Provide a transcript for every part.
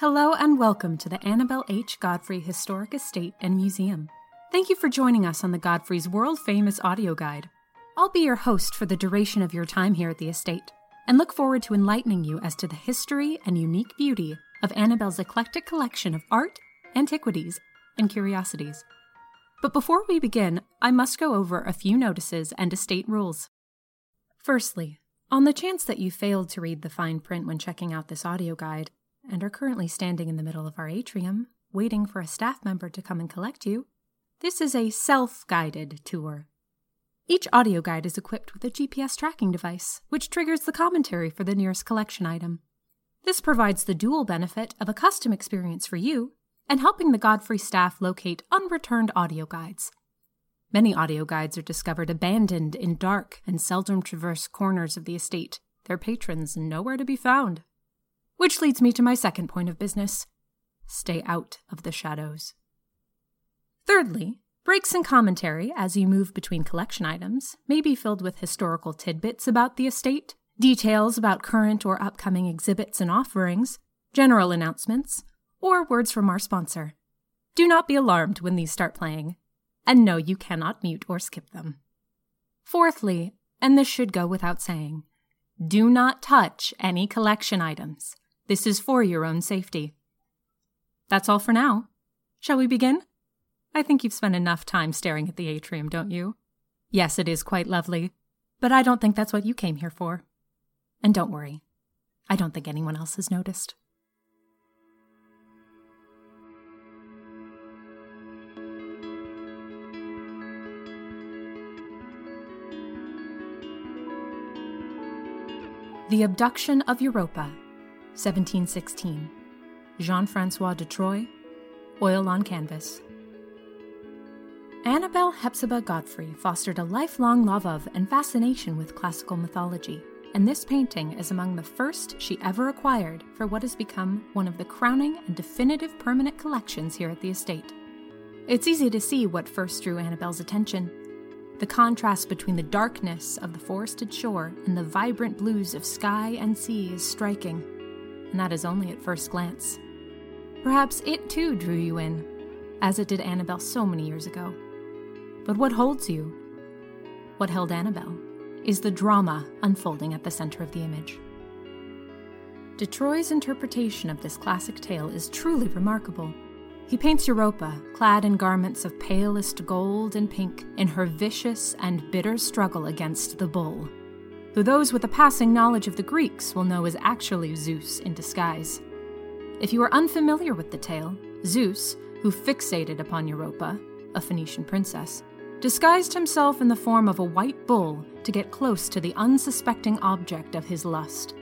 Hello and welcome to the Annabel H. Godfrey Historic Estate and Museum. Thank you for joining us on the Godfrey's world famous audio guide. I'll be your host for the duration of your time here at the estate, and look forward to enlightening you as to the history and unique beauty of Annabel's eclectic collection of art, antiquities, and curiosities. But before we begin, I must go over a few notices and estate rules. Firstly, on the chance that you failed to read the fine print when checking out this audio guide, and are currently standing in the middle of our atrium, waiting for a staff member to come and collect you, this is a self guided tour. Each audio guide is equipped with a GPS tracking device, which triggers the commentary for the nearest collection item. This provides the dual benefit of a custom experience for you and helping the Godfrey staff locate unreturned audio guides. Many audio guides are discovered abandoned in dark and seldom traversed corners of the estate, their patrons nowhere to be found. Which leads me to my second point of business stay out of the shadows. Thirdly, breaks in commentary as you move between collection items may be filled with historical tidbits about the estate, details about current or upcoming exhibits and offerings, general announcements, or words from our sponsor. Do not be alarmed when these start playing, and no, you cannot mute or skip them. Fourthly, and this should go without saying, do not touch any collection items. This is for your own safety. That's all for now. Shall we begin? I think you've spent enough time staring at the atrium, don't you? Yes, it is quite lovely, but I don't think that's what you came here for. And don't worry, I don't think anyone else has noticed. The Abduction of Europa 1716. Jean Francois de Troy, Oil on Canvas. Annabel Hepzibah Godfrey fostered a lifelong love of and fascination with classical mythology, and this painting is among the first she ever acquired for what has become one of the crowning and definitive permanent collections here at the estate. It's easy to see what first drew Annabel's attention the contrast between the darkness of the forested shore and the vibrant blues of sky and sea is striking and that is only at first glance. Perhaps it too drew you in, as it did Annabel so many years ago. But what holds you? What held Annabel is the drama unfolding at the center of the image. De Troy's interpretation of this classic tale is truly remarkable. He paints Europa, clad in garments of palest gold and pink, in her vicious and bitter struggle against the bull who those with a passing knowledge of the Greeks will know is actually Zeus in disguise. If you are unfamiliar with the tale, Zeus, who fixated upon Europa, a Phoenician princess, disguised himself in the form of a white bull to get close to the unsuspecting object of his lust,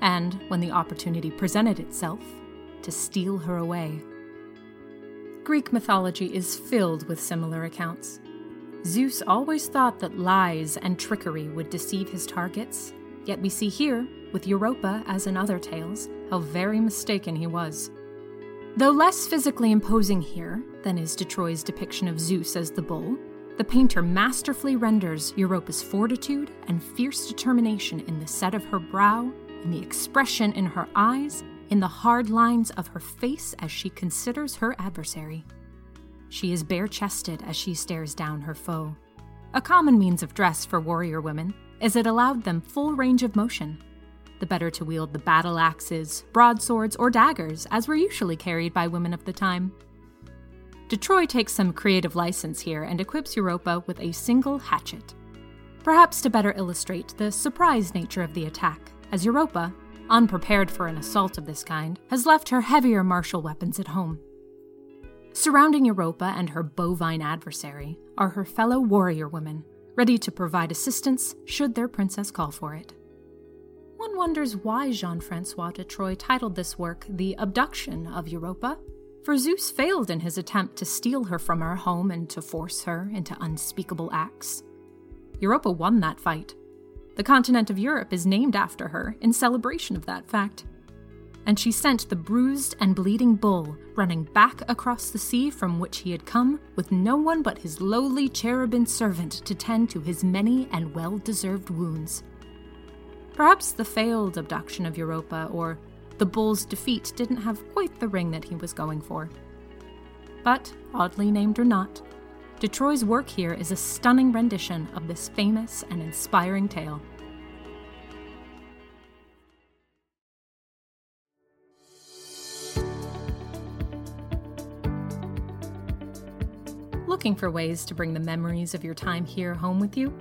and, when the opportunity presented itself, to steal her away. Greek mythology is filled with similar accounts. Zeus always thought that lies and trickery would deceive his targets, yet we see here, with Europa as in other tales, how very mistaken he was. Though less physically imposing here than is de depiction of Zeus as the bull, the painter masterfully renders Europa's fortitude and fierce determination in the set of her brow, in the expression in her eyes, in the hard lines of her face as she considers her adversary. She is bare chested as she stares down her foe. A common means of dress for warrior women, as it allowed them full range of motion. The better to wield the battle axes, broadswords, or daggers, as were usually carried by women of the time. De Troy takes some creative license here and equips Europa with a single hatchet. Perhaps to better illustrate the surprise nature of the attack, as Europa, unprepared for an assault of this kind, has left her heavier martial weapons at home. Surrounding Europa and her bovine adversary are her fellow warrior women, ready to provide assistance should their princess call for it. One wonders why Jean Francois de Troy titled this work The Abduction of Europa, for Zeus failed in his attempt to steal her from her home and to force her into unspeakable acts. Europa won that fight. The continent of Europe is named after her in celebration of that fact and she sent the bruised and bleeding bull running back across the sea from which he had come, with no one but his lowly cherubim servant to tend to his many and well deserved wounds. Perhaps the failed abduction of Europa, or the Bulls' defeat didn't have quite the ring that he was going for. But, oddly named or not, de Troy's work here is a stunning rendition of this famous and inspiring tale. Looking for ways to bring the memories of your time here home with you?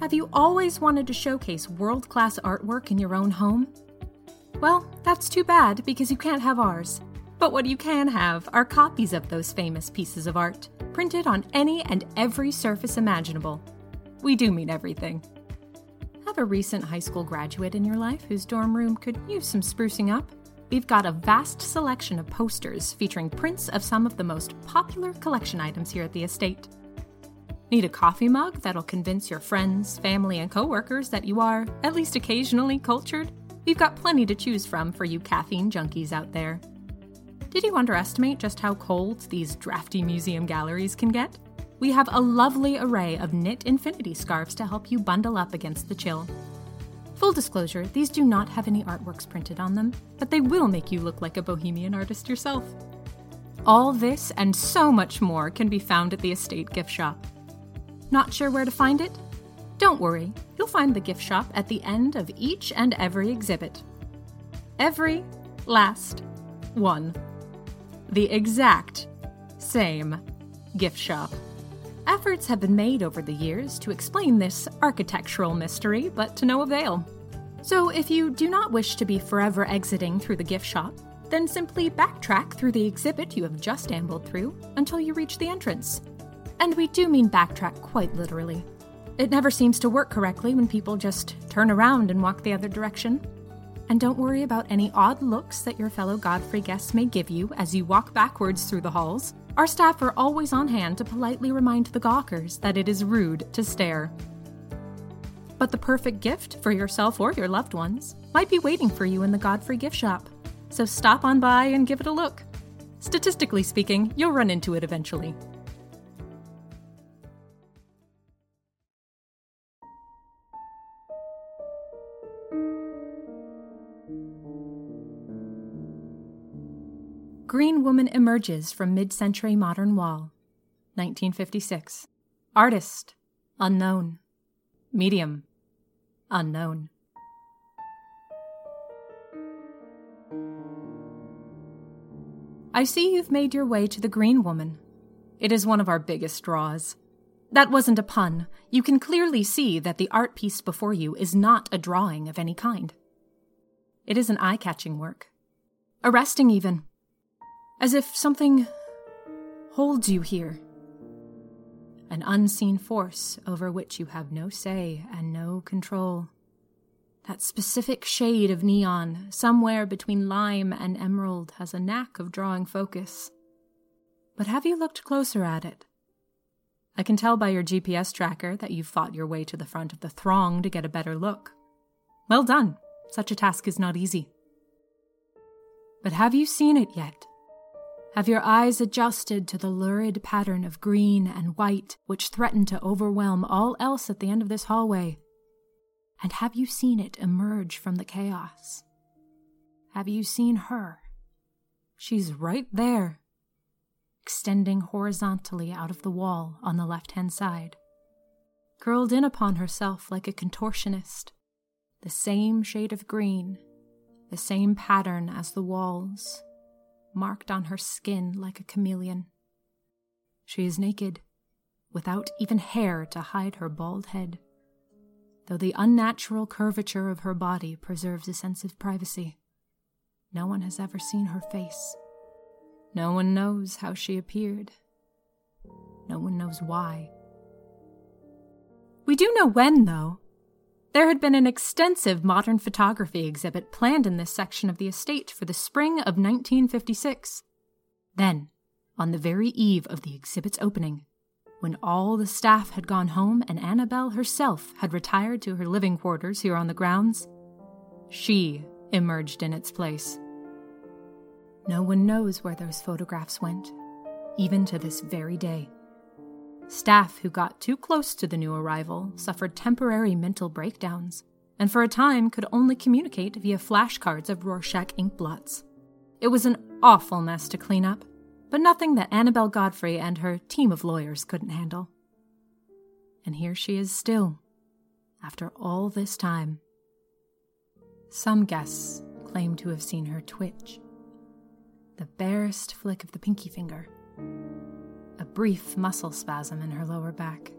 Have you always wanted to showcase world class artwork in your own home? Well, that's too bad because you can't have ours. But what you can have are copies of those famous pieces of art, printed on any and every surface imaginable. We do mean everything. Have a recent high school graduate in your life whose dorm room could use some sprucing up? We've got a vast selection of posters featuring prints of some of the most popular collection items here at the estate. Need a coffee mug that'll convince your friends, family, and coworkers that you are, at least occasionally, cultured? We've got plenty to choose from for you caffeine junkies out there. Did you underestimate just how cold these drafty museum galleries can get? We have a lovely array of knit infinity scarves to help you bundle up against the chill. Full disclosure, these do not have any artworks printed on them, but they will make you look like a bohemian artist yourself. All this and so much more can be found at the Estate Gift Shop. Not sure where to find it? Don't worry, you'll find the gift shop at the end of each and every exhibit. Every last one the exact same gift shop. Efforts have been made over the years to explain this architectural mystery, but to no avail. So, if you do not wish to be forever exiting through the gift shop, then simply backtrack through the exhibit you have just ambled through until you reach the entrance. And we do mean backtrack quite literally. It never seems to work correctly when people just turn around and walk the other direction. And don't worry about any odd looks that your fellow Godfrey guests may give you as you walk backwards through the halls. Our staff are always on hand to politely remind the gawkers that it is rude to stare. But the perfect gift for yourself or your loved ones might be waiting for you in the Godfrey gift shop. So stop on by and give it a look. Statistically speaking, you'll run into it eventually. Green woman emerges from mid century modern wall. 1956. Artist, unknown. Medium, unknown. I see you've made your way to the Green Woman. It is one of our biggest draws. That wasn't a pun. You can clearly see that the art piece before you is not a drawing of any kind. It is an eye catching work. Arresting, even as if something holds you here. An unseen force over which you have no say and no control. That specific shade of neon, somewhere between lime and emerald, has a knack of drawing focus. But have you looked closer at it? I can tell by your GPS tracker that you've fought your way to the front of the throng to get a better look. Well done. Such a task is not easy. But have you seen it yet? Have your eyes adjusted to the lurid pattern of green and white which threaten to overwhelm all else at the end of this hallway? And have you seen it emerge from the chaos? Have you seen her? She's right there, extending horizontally out of the wall on the left hand side, curled in upon herself like a contortionist, the same shade of green, the same pattern as the walls marked on her skin like a chameleon. She is naked, without even hair to hide her bald head, though the unnatural curvature of her body preserves a sense of privacy. No one has ever seen her face. No one knows how she appeared. No one knows why. We do know when, though. There had been an extensive modern photography exhibit planned in this section of the estate for the spring of 1956. Then, on the very eve of the exhibit's opening, when all the staff had gone home and Annabel herself had retired to her living quarters here on the grounds, she emerged in its place. No one knows where those photographs went, even to this very day. Staff who got too close to the new arrival suffered temporary mental breakdowns, and for a time could only communicate via flashcards of Rorschach ink blots. It was an awful mess to clean up, but nothing that Annabel Godfrey and her team of lawyers couldn't handle. And here she is still, after all this time. Some guests claim to have seen her twitch. The barest flick of the pinky finger. Brief muscle spasm in her lower back.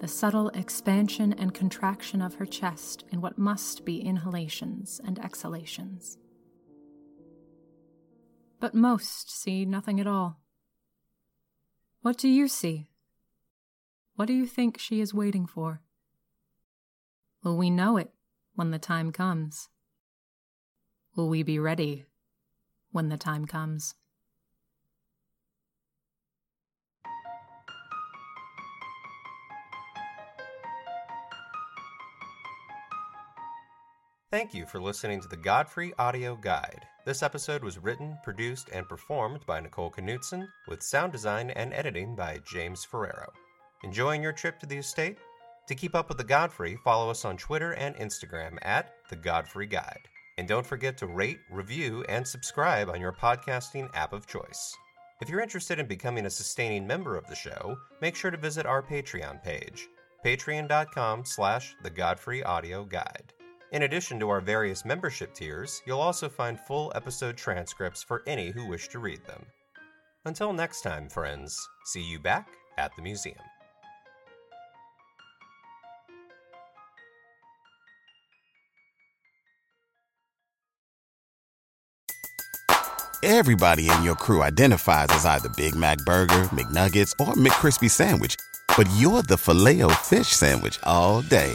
The subtle expansion and contraction of her chest in what must be inhalations and exhalations. But most see nothing at all. What do you see? What do you think she is waiting for? Will we know it when the time comes? Will we be ready when the time comes? Thank you for listening to the Godfrey Audio Guide. This episode was written, produced, and performed by Nicole Knudsen, with sound design and editing by James Ferrero. Enjoying your trip to the estate? To keep up with the Godfrey, follow us on Twitter and Instagram at The Godfrey Guide. And don't forget to rate, review, and subscribe on your podcasting app of choice. If you're interested in becoming a sustaining member of the show, make sure to visit our Patreon page, patreon.com slash the Godfrey Audio Guide. In addition to our various membership tiers, you'll also find full episode transcripts for any who wish to read them. Until next time, friends, see you back at the museum. Everybody in your crew identifies as either Big Mac Burger, McNuggets, or McCrispy Sandwich, but you're the Filet-O-Fish Sandwich all day.